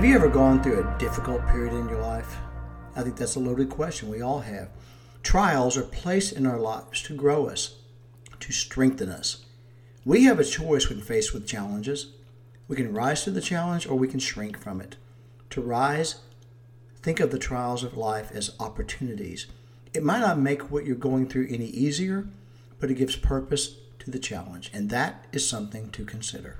Have you ever gone through a difficult period in your life? I think that's a loaded question. We all have. Trials are placed in our lives to grow us, to strengthen us. We have a choice when faced with challenges. We can rise to the challenge or we can shrink from it. To rise, think of the trials of life as opportunities. It might not make what you're going through any easier, but it gives purpose to the challenge, and that is something to consider.